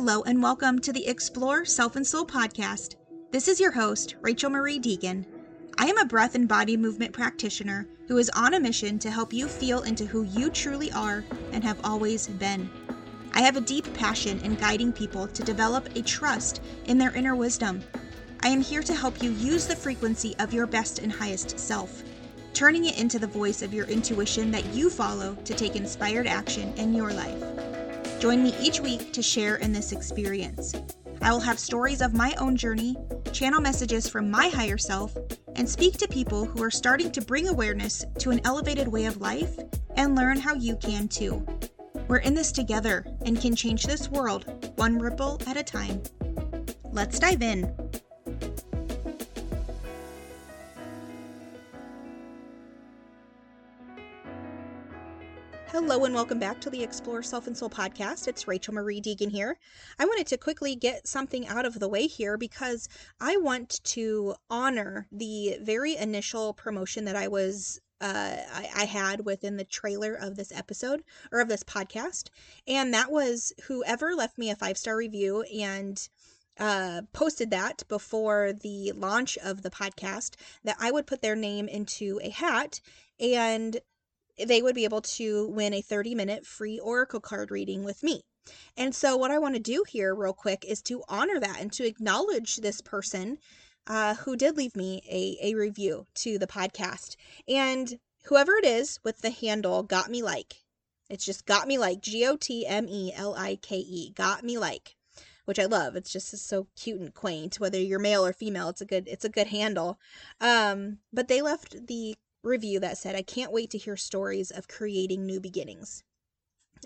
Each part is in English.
Hello, and welcome to the Explore Self and Soul podcast. This is your host, Rachel Marie Deegan. I am a breath and body movement practitioner who is on a mission to help you feel into who you truly are and have always been. I have a deep passion in guiding people to develop a trust in their inner wisdom. I am here to help you use the frequency of your best and highest self, turning it into the voice of your intuition that you follow to take inspired action in your life. Join me each week to share in this experience. I will have stories of my own journey, channel messages from my higher self, and speak to people who are starting to bring awareness to an elevated way of life and learn how you can too. We're in this together and can change this world one ripple at a time. Let's dive in. Hello and welcome back to the Explore Self and Soul podcast. It's Rachel Marie Deegan here. I wanted to quickly get something out of the way here because I want to honor the very initial promotion that I was uh, I, I, had within the trailer of this episode or of this podcast, and that was whoever left me a five star review and uh, posted that before the launch of the podcast that I would put their name into a hat and they would be able to win a 30 minute free oracle card reading with me. And so, what I want to do here, real quick, is to honor that and to acknowledge this person uh, who did leave me a, a review to the podcast. And whoever it is with the handle got me like, it's just got me like G O T M E L I K E, got me like which I love. It's just so cute and quaint. Whether you're male or female, it's a good it's a good handle. Um, but they left the review that said, I can't wait to hear stories of creating new beginnings.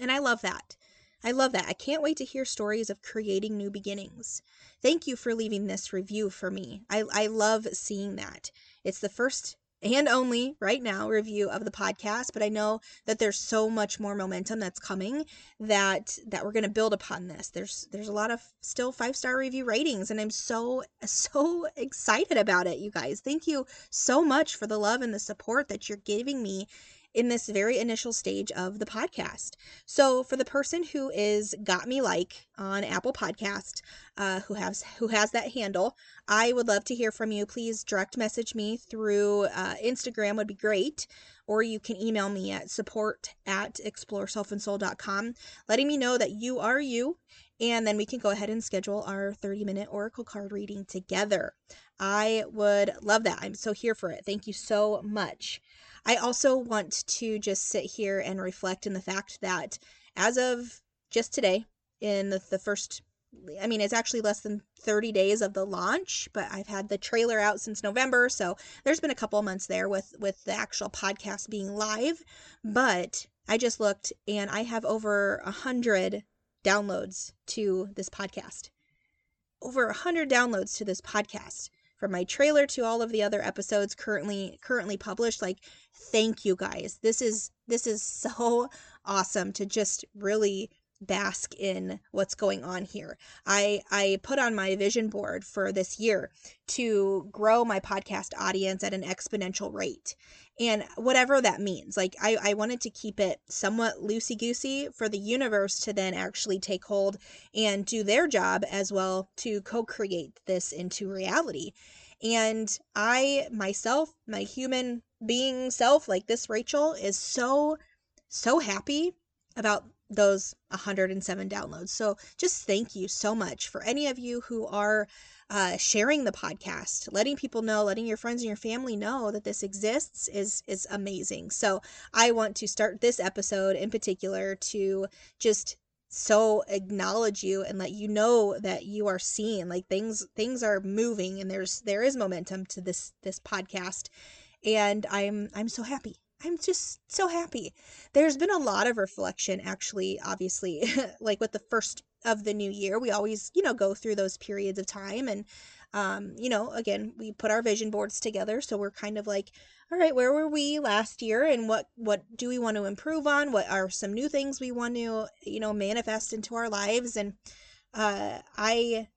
And I love that. I love that. I can't wait to hear stories of creating new beginnings. Thank you for leaving this review for me. I, I love seeing that. It's the first and only right now review of the podcast but i know that there's so much more momentum that's coming that that we're going to build upon this. There's there's a lot of still five star review ratings and i'm so so excited about it you guys. Thank you so much for the love and the support that you're giving me in this very initial stage of the podcast. So for the person who is got me like on Apple Podcast, uh, who has who has that handle, I would love to hear from you. Please direct message me through uh, Instagram would be great, or you can email me at support at exploreselfandsoul.com, letting me know that you are you, and then we can go ahead and schedule our 30 minute oracle card reading together. I would love that. I'm so here for it. Thank you so much. I also want to just sit here and reflect in the fact that as of just today, in the, the first I mean, it's actually less than 30 days of the launch, but I've had the trailer out since November, so there's been a couple months there with with the actual podcast being live. But I just looked, and I have over a hundred downloads to this podcast. Over a hundred downloads to this podcast from my trailer to all of the other episodes currently currently published like thank you guys. This is this is so awesome to just really bask in what's going on here. I I put on my vision board for this year to grow my podcast audience at an exponential rate. And whatever that means. Like I, I wanted to keep it somewhat loosey goosey for the universe to then actually take hold and do their job as well to co-create this into reality. And I myself, my human being self, like this Rachel, is so so happy about those 107 downloads. So just thank you so much for any of you who are uh, sharing the podcast, letting people know, letting your friends and your family know that this exists is is amazing. So I want to start this episode in particular to just so acknowledge you and let you know that you are seen like things things are moving and there's there is momentum to this this podcast and i'm i'm so happy I'm just so happy. There's been a lot of reflection, actually, obviously, like with the first of the new year. We always, you know, go through those periods of time. And, um, you know, again, we put our vision boards together. So we're kind of like, all right, where were we last year? And what, what do we want to improve on? What are some new things we want to, you know, manifest into our lives? And, uh, I,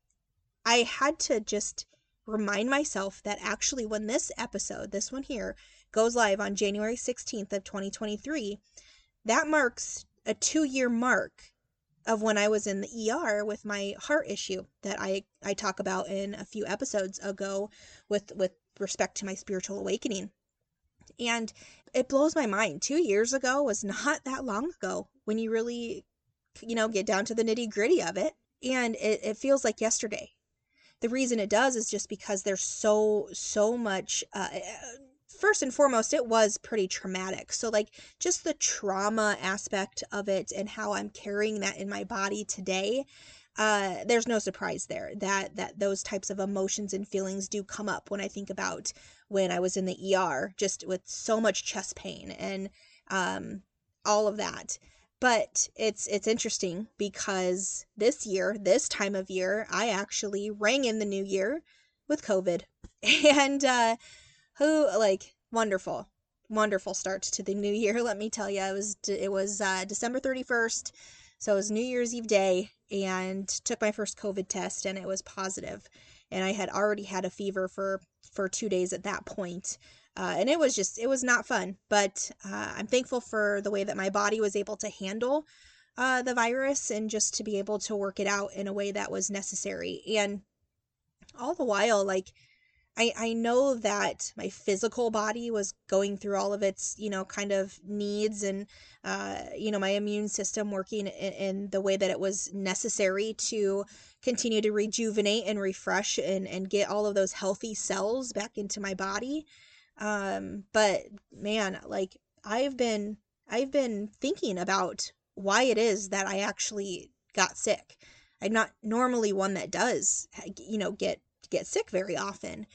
I had to just remind myself that actually when this episode, this one here, goes live on January 16th of 2023, that marks a 2-year mark of when I was in the ER with my heart issue that I I talk about in a few episodes ago with with respect to my spiritual awakening. And it blows my mind. 2 years ago was not that long ago when you really you know get down to the nitty-gritty of it and it, it feels like yesterday. The reason it does is just because there's so so much uh, first and foremost, it was pretty traumatic. So, like, just the trauma aspect of it and how I'm carrying that in my body today. Uh, there's no surprise there that that those types of emotions and feelings do come up when I think about when I was in the ER, just with so much chest pain and um, all of that. But it's it's interesting because this year, this time of year, I actually rang in the new year with COVID, and uh, who like wonderful wonderful start to the new year let me tell you. It was it was uh, december 31st so it was new year's eve day and took my first covid test and it was positive. And i had already had a fever for for two days at that point uh, and it was just it was not fun but uh, i'm thankful for the way that my body was able to handle uh, the virus and just to be able to work it out in a way that was necessary and all the while like I, I know that my physical body was going through all of its, you know, kind of needs and, uh, you know, my immune system working in, in the way that it was necessary to continue to rejuvenate and refresh and, and get all of those healthy cells back into my body. Um, but man, like I've been, I've been thinking about why it is that I actually got sick. I'm not normally one that does, you know, get get sick very often.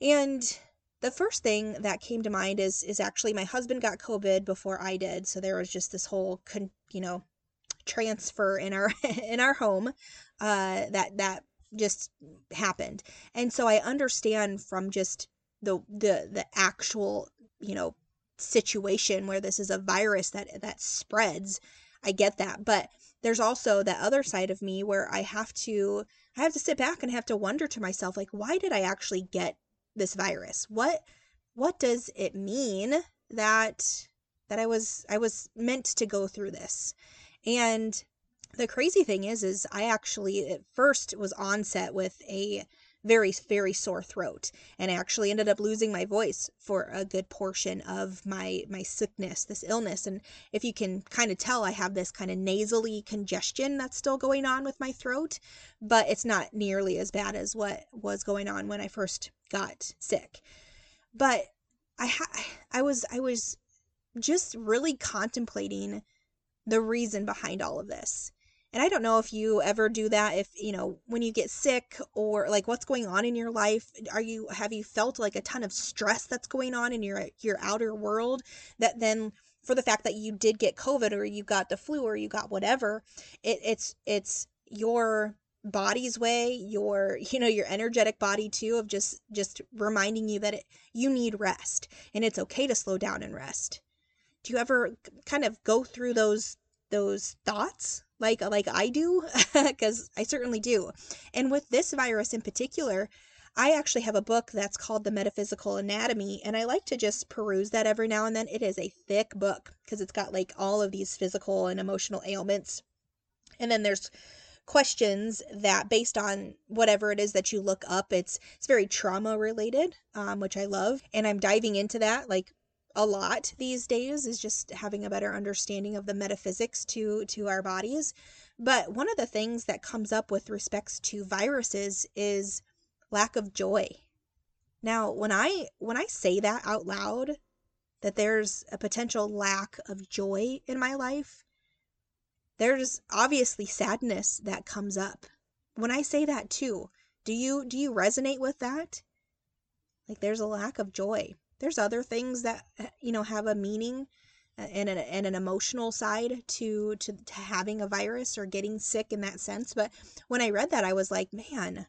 And the first thing that came to mind is is actually my husband got COVID before I did, so there was just this whole con, you know transfer in our in our home uh, that that just happened, and so I understand from just the the the actual you know situation where this is a virus that that spreads. I get that, but there's also that other side of me where I have to I have to sit back and have to wonder to myself like why did I actually get this virus? What what does it mean that that I was I was meant to go through this? And the crazy thing is is I actually at first was on set with a very very sore throat and I actually ended up losing my voice for a good portion of my my sickness this illness. And if you can kind of tell I have this kind of nasally congestion that's still going on with my throat but it's not nearly as bad as what was going on when I first got sick. But I ha- I was I was just really contemplating the reason behind all of this and I don't know if you ever do that if, you know, when you get sick or like what's going on in your life, are you have you felt like a ton of stress that's going on in your your outer world that then for the fact that you did get COVID or you got the flu or you got whatever, it, it's it's your body's way your you know your energetic body too of just just reminding you that it, you need rest and it's okay to slow down and rest. Do you ever kind of go through those those thoughts like like I do because I certainly do. And with this virus in particular, I actually have a book that's called The Metaphysical Anatomy, and I like to just peruse that every now and then. It is a thick book because it's got like all of these physical and emotional ailments. And then there's questions that based on whatever it is that you look up it's it's very trauma related um, which i love and i'm diving into that like a lot these days is just having a better understanding of the metaphysics to to our bodies. But one of the things that comes up with respects to viruses is lack of joy. Now when i when i say that out loud that there's a potential lack of joy in my life there's obviously sadness that comes up. When i say that too do you do you resonate with that? Like there's a lack of joy there's other things that uh, you know have a meaning uh, and an, and an emotional side to, to to having a virus or getting sick in that sense. But when i read that i was like man.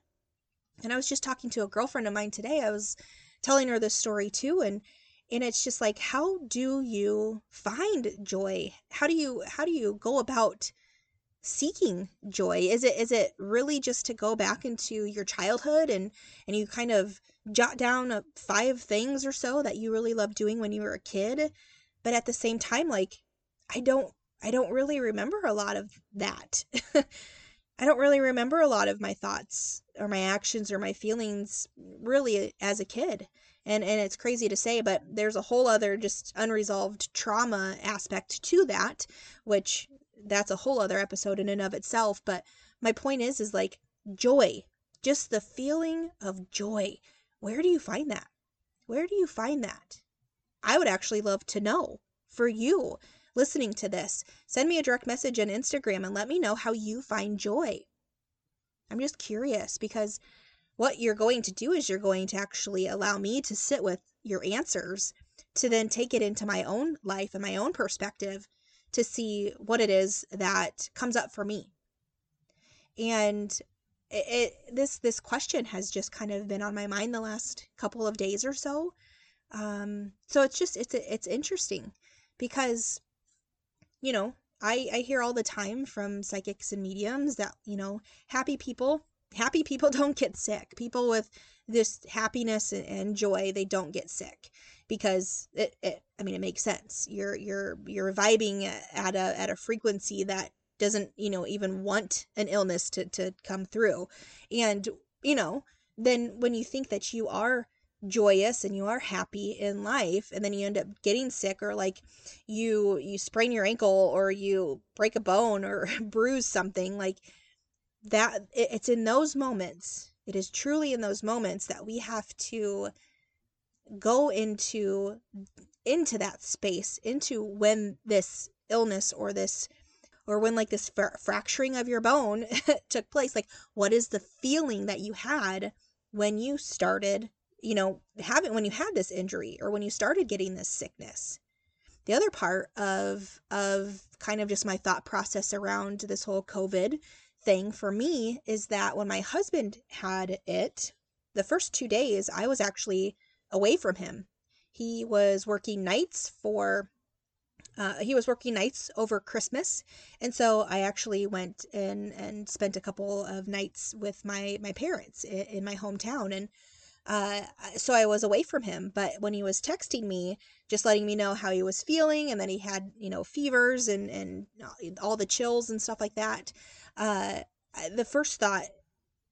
And i was just talking to a girlfriend of mine today. I was telling her this story too and and it's just like how do you find joy? How do you how do you go about seeking joy is it is it really just to go back into your childhood and and you kind of jot down uh, five things or so that you really loved doing when you were a kid but at the same time like i don't I don't really remember a lot of that. I don't really remember a lot of my thoughts or my actions or my feelings really as a kid. And and it's crazy to say, but there's a whole other just unresolved trauma aspect to that, which that's a whole other episode in and of itself, but my point is is like joy, just the feeling of joy. Where do you find that? Where do you find that? I would actually love to know for you listening to this. Send me a direct message on Instagram and let me know how you find joy. I'm just curious because what you're going to do is you're going to actually allow me to sit with your answers to then take it into my own life and my own perspective to see what it is that comes up for me. And it, it, this this question has just kind of been on my mind the last couple of days or so. Um, so it's just it's it's interesting because you know, I, I hear all the time from psychics and mediums that, you know, happy people, happy people don't get sick. People with this happiness and joy, they don't get sick because it, it I mean, it makes sense. You're, you're, you're vibing at a, at a frequency that doesn't, you know, even want an illness to, to come through. And, you know, then when you think that you are joyous and you are happy in life and then you end up getting sick or like you you sprain your ankle or you break a bone or bruise something like that it's in those moments it is truly in those moments that we have to go into into that space into when this illness or this or when like this fra- fracturing of your bone took place like what is the feeling that you had when you started you know, having when you had this injury or when you started getting this sickness. The other part of of kind of just my thought process around this whole COVID thing for me is that when my husband had it, the first 2 days I was actually away from him. He was working nights for uh, he was working nights over Christmas, and so I actually went in and spent a couple of nights with my my parents in, in my hometown, and uh, so I was away from him. But when he was texting me, just letting me know how he was feeling, and then he had you know fevers and and all the chills and stuff like that. Uh, the first thought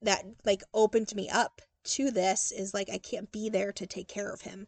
that like opened me up to this is like I can't be there to take care of him.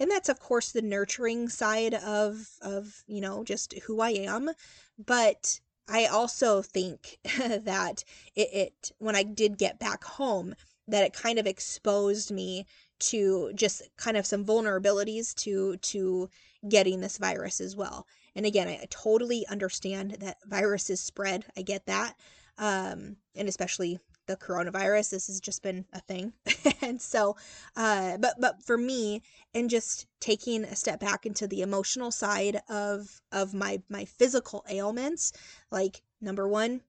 And that's of course the nurturing side of of, you know, just who I am, but I also think that it, it when I did get back home, that it kind of exposed me to just kind of some vulnerabilities to to getting this virus as well. And again, I, totally understand that viruses spread. I get that. Um, and especially the coronavirus this has just been a thing. And so uh but but for me and just taking a step back into the emotional side of of my my physical ailments like number 1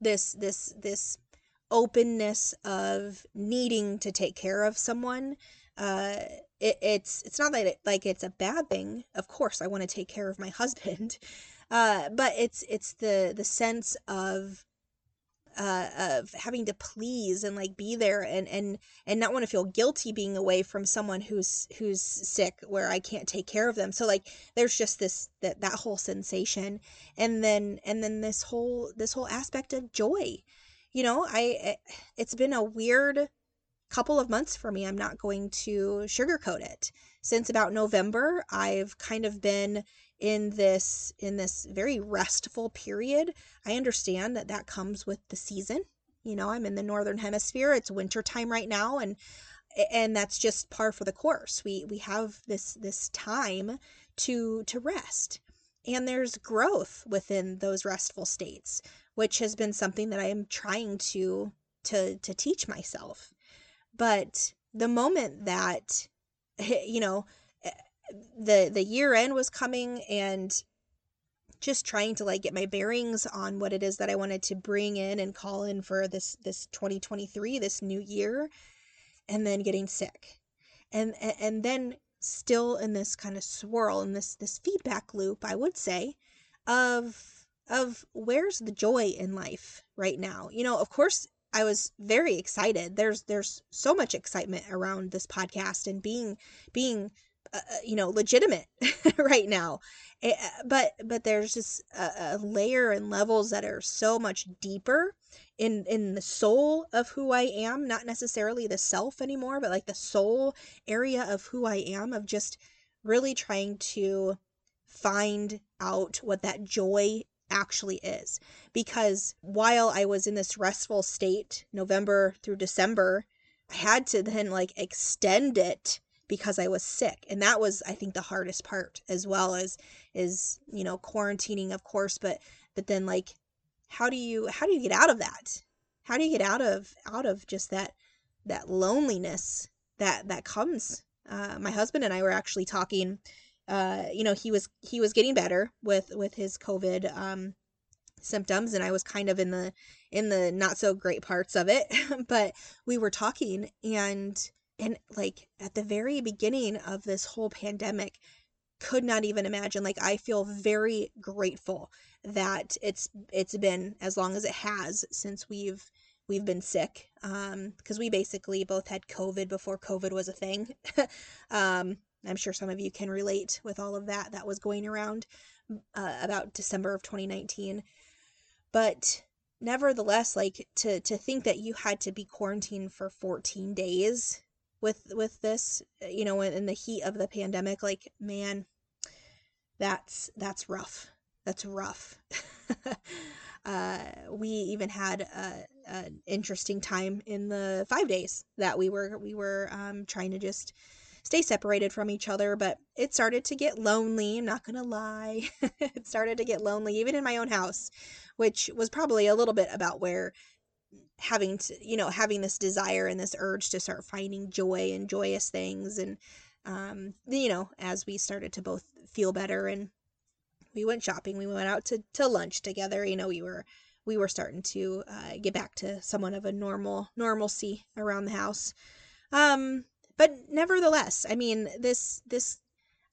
this this this openness of needing to take care of someone uh it, it's it's not that it, like it's a bad thing. Of course i want to take care of my husband. Uh but it's it's the the sense of uh, of having to please and like be there and and and not want to feel guilty being away from someone who's who's sick where I can't take care of them. So like there's just this that that whole sensation and then and then this whole this whole aspect of joy you know, I eh, it's been a weird couple of months for me. I'm not going to sugarcoat it. Since about November, I've kind of been in this in this very restful period. I understand that that comes with the season. You know, I'm in the northern hemisphere. It's winter time right now and and that's just par for the course. We we have this this time to to rest. And there's growth within those restful states which has been something that I am trying to to to teach myself. But the moment that you know the the year end was coming and just trying to like get my bearings on what it is that I wanted to bring in and call in for this this 2023 this new year and then getting sick and and then still in this kind of swirl in this this feedback loop I would say of of where's the joy in life right now. You know, of course I was very excited. There's there's so much excitement around this podcast and being being Uh, uh, you know legitimate right now it, but but there's just a, a layer and levels that are so much deeper in in the soul of who I am, not necessarily the self anymore, but like the soul area of who I am of just really trying to find out what that joy actually is. Because while I was in this restful state, November through December, I had to then like extend it because I was sick. And that was I think the hardest part as well as is, you know, quarantining of course, but but then like how do you how do you get out of that? How do you get out of out of just that that loneliness that that comes? Uh, my husband and I were actually talking. Uh, you know, he was he was getting better with with his COVID um, symptoms, and I was kind of in the in the not so great parts of it. but we were talking, and and like at the very beginning of this whole pandemic, could not even imagine. Like I feel very grateful that it's it's been as long as it has since we've we've been sick um because we basically both had covid before covid was a thing um i'm sure some of you can relate with all of that that was going around uh, about december of 2019 but nevertheless like to to think that you had to be quarantined for 14 days with with this you know in, the heat of the pandemic like man that's that's rough that's rough. uh, we even had an interesting time in the five days that we were we were um, trying to just stay separated from each other. But it started to get lonely. I'm not gonna lie, it started to get lonely even in my own house, which was probably a little bit about where having to you know having this desire and this urge to start finding joy and joyous things and um you know as we started to both feel better and we went shopping we went out to, to lunch together you know we were we were starting to uh, get back to somewhat of a normal normalcy around the house. Um but nevertheless i mean this this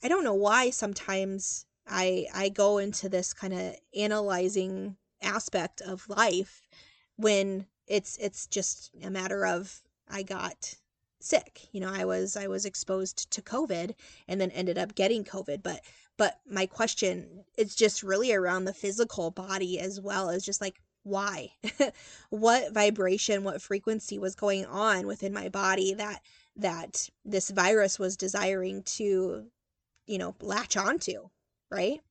i don't know why sometimes i i go into this kind of analyzing aspect of life when it's it's just a matter of i got sick you know i was i was exposed to covid and then ended up getting covid but but my question is just really around the physical body as well as just like why? What vibration what frequency was going on within my body that that this virus was desiring to you know latch onto right?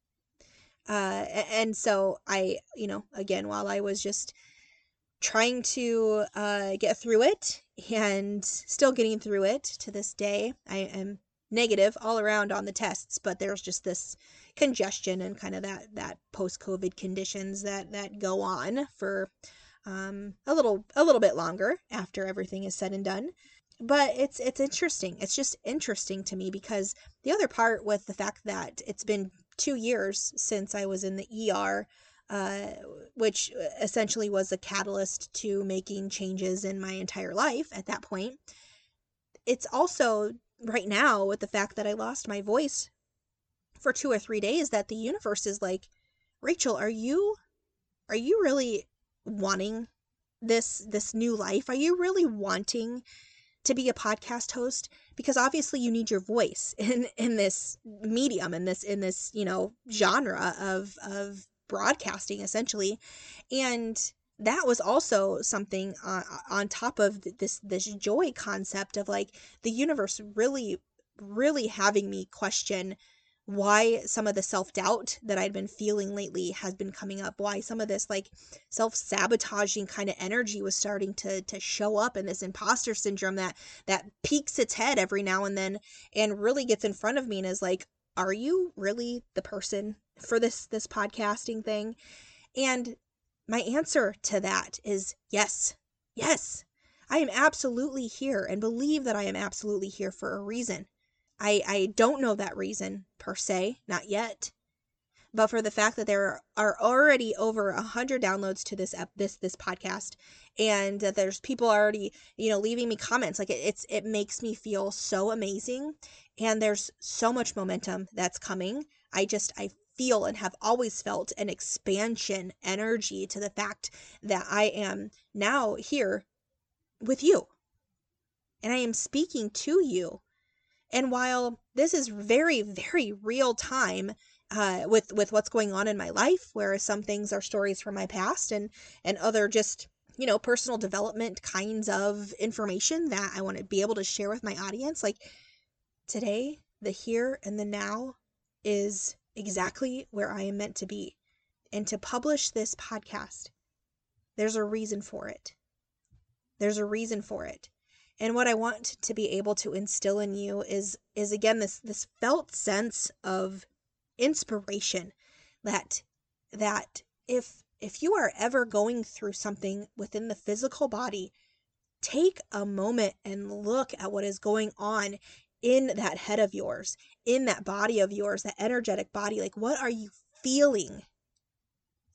Uh and so i you know again while i was just trying to uh get through it and still getting through it to this day i am negative all around on the tests, but there's just this congestion and kind of that that post COVID conditions that that go on for um, a little a little bit longer after everything is said and done. But it's it's interesting. It's just interesting to me because the other part with the fact that it's been two years since I was in the ER. Uh, which essentially was a catalyst to making changes in my entire life at that point. It's also right now with the fact that I lost my voice for two or three days that the universe is like, Rachel, are you are you really wanting this this new life? Are you really wanting to be a podcast host? Because obviously you need your voice in in this medium in this in this, you know, genre of of broadcasting essentially. And that was also something uh, on top of this this joy concept of like the universe really really having me question why some of the self-doubt that I'd been feeling lately has been coming up why some of this like self-sabotaging kind of energy was starting to to show up in this imposter syndrome that that peeks its head every now and then and really gets in front of me and is like are you really the person for this this podcasting thing and my answer to that is yes. Yes. I am absolutely here and believe that I am absolutely here for a reason. I, I don't know that reason per se, not yet. But for the fact that there are already over a hundred downloads to this ep- this this podcast, and that there's people already you know leaving me comments, like it, it's it makes me feel so amazing, and there's so much momentum that's coming. I just I feel and have always felt an expansion energy to the fact that I am now here with you. And I am speaking to you And while this is very, very real time uh, with with what's going on in my life, whereas some things are stories from my past, and and other just you know personal development kinds of information that I want to be able to share with my audience. Like today, the here and the now is exactly where I am meant to be, and to publish this podcast, there's a reason for it. There's a reason for it. And what I want to be able to instill in you is is again this this felt sense of inspiration that that if if you are ever going through something within the physical body, take a moment and look at what is going on in that head of yours, in that body of yours, that energetic body. Like, what are you feeling?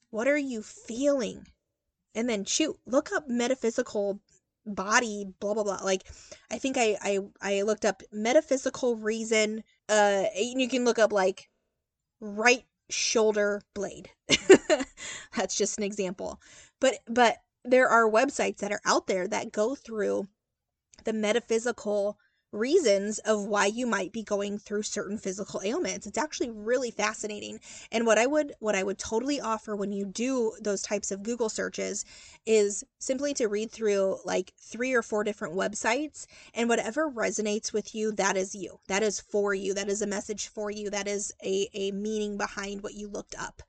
What are you feeling? And then, shoot, look up metaphysical body blah blah blah like i think i i i looked up metaphysical reason uh and you can look up like right shoulder blade that's just an example but but there are websites that are out there that go through the metaphysical reasons of why you might be going through certain physical ailments. It's actually really fascinating. And what I would what I would totally offer when you do those types of Google searches is simply to read through like three or four different websites and whatever resonates with you, that is you. That is for you. That is a message for you. That is a a meaning behind what you looked up.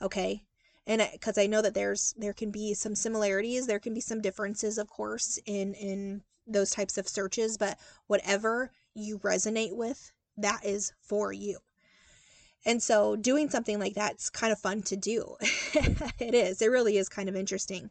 Okay? and because I, I know that there's there can be some similarities there can be some differences of course in in those types of searches, but whatever you resonate with, that is for you. And so doing something like that's kind of fun to do. it is. It really is kind of interesting.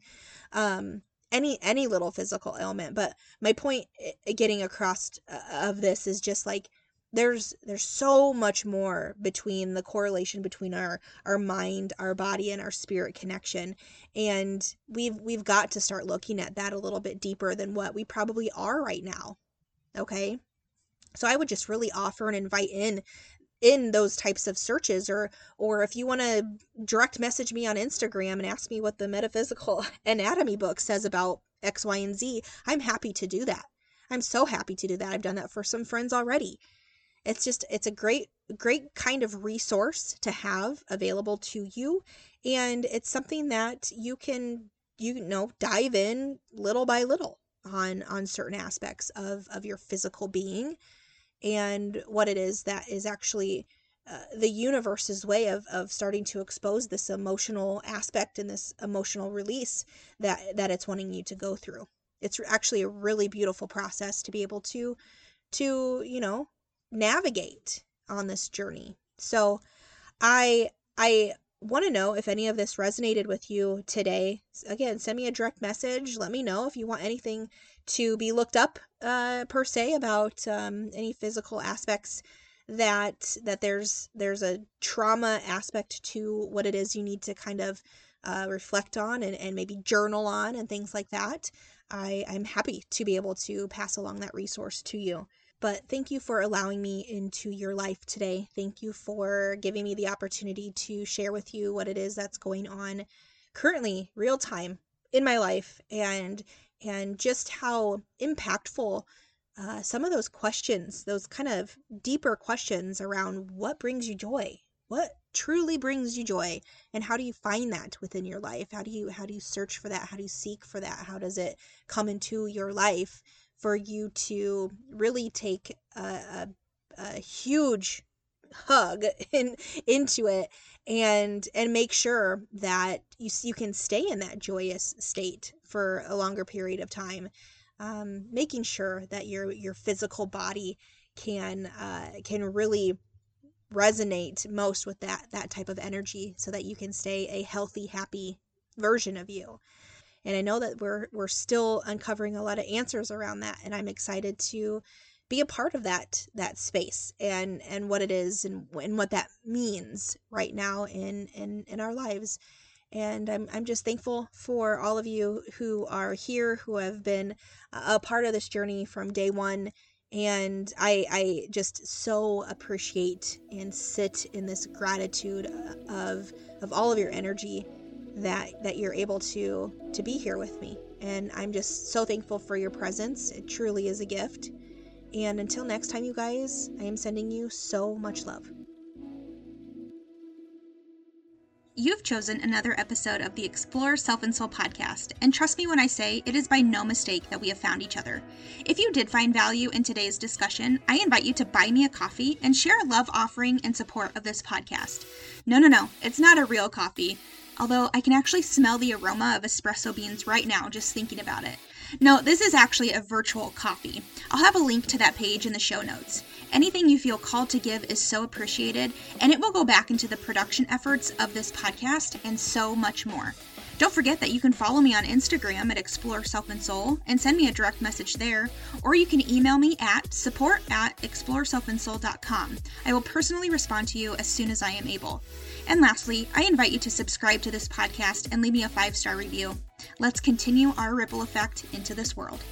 Um, any any little physical ailment, but my point eh, getting across uh, of this is just like there's there's so much more between the correlation between our our mind our body and our spirit connection. And we've we've got to start looking at that a little bit deeper than what we probably are right now okay? So i would just really offer and invite in in those types of searches or or if you want to direct message me on instagram and ask me what the metaphysical anatomy book says about x y and z i'm happy to do that. I'm so happy to do that. I've done that for some friends already it's just it's a great great kind of resource to have available to you. And it's something that you can you know dive in little by little on on certain aspects of of your physical being. And what it is that is actually uh, the universe's way of, of starting to expose this emotional aspect and this emotional release that that it's wanting you to go through. It's actually a really beautiful process to be able to to you know navigate on this journey. So I I want to know if any of this resonated with you today. Again, send me a direct message. Let me know if you want anything to be looked up uh, per se about um, any physical aspects that that there's there's a trauma aspect to what it is you need to kind of uh, reflect on and, and maybe journal on and things like that. I, I'm happy to be able to pass along that resource to you. But thank you for allowing me into your life today. Thank you for giving me the opportunity to share with you what it is that's going on currently, real time in my life and and just how impactful uh, some of those questions, those kind of deeper questions around what brings you joy, what truly brings you joy, and how do you find that within your life? How do you how do you search for that? How do you seek for that? How does it come into your life? For you to really take a, a, a huge hug in, into it and and make sure that you you can stay in that joyous state for a longer period of time um, making sure that your your physical body can uh, can really resonate most with that that type of energy so that you can stay a healthy happy version of you and I know that we're we're still uncovering a lot of answers around that and I'm excited to be a part of that that space and and what it is and, and what that means right now in in in our lives. And I'm, I'm just thankful for all of you who are here who have been a part of this journey from day one. And I, I just so appreciate and sit in this gratitude uh, of of all of your energy that that you're able to to be here with me and i'm just so thankful for your presence it truly is a gift And until next time, you guys, I am sending you so much love. You've chosen another episode of the Explore Self and Soul podcast, and trust me when I say it is by no mistake that we have found each other. If you did find value in today's discussion, I invite you to buy me a coffee and share a love offering and support of this podcast. No, no, no, it's not a real coffee, although I can actually smell the aroma of espresso beans right now just thinking about it. No, this is actually a virtual coffee. I'll have a link to that page in the show notes. Anything you feel called to give is so appreciated, and it will go back into the production efforts of this podcast and so much more. Don't forget that you can follow me on Instagram at Explore Self and Soul and send me a direct message there, or you can email me at support at exploreselfandsoul.com. I will personally respond to you as soon as I am able. And lastly, I invite you to subscribe to this podcast and leave me a five star review. Let's continue our ripple effect into this world.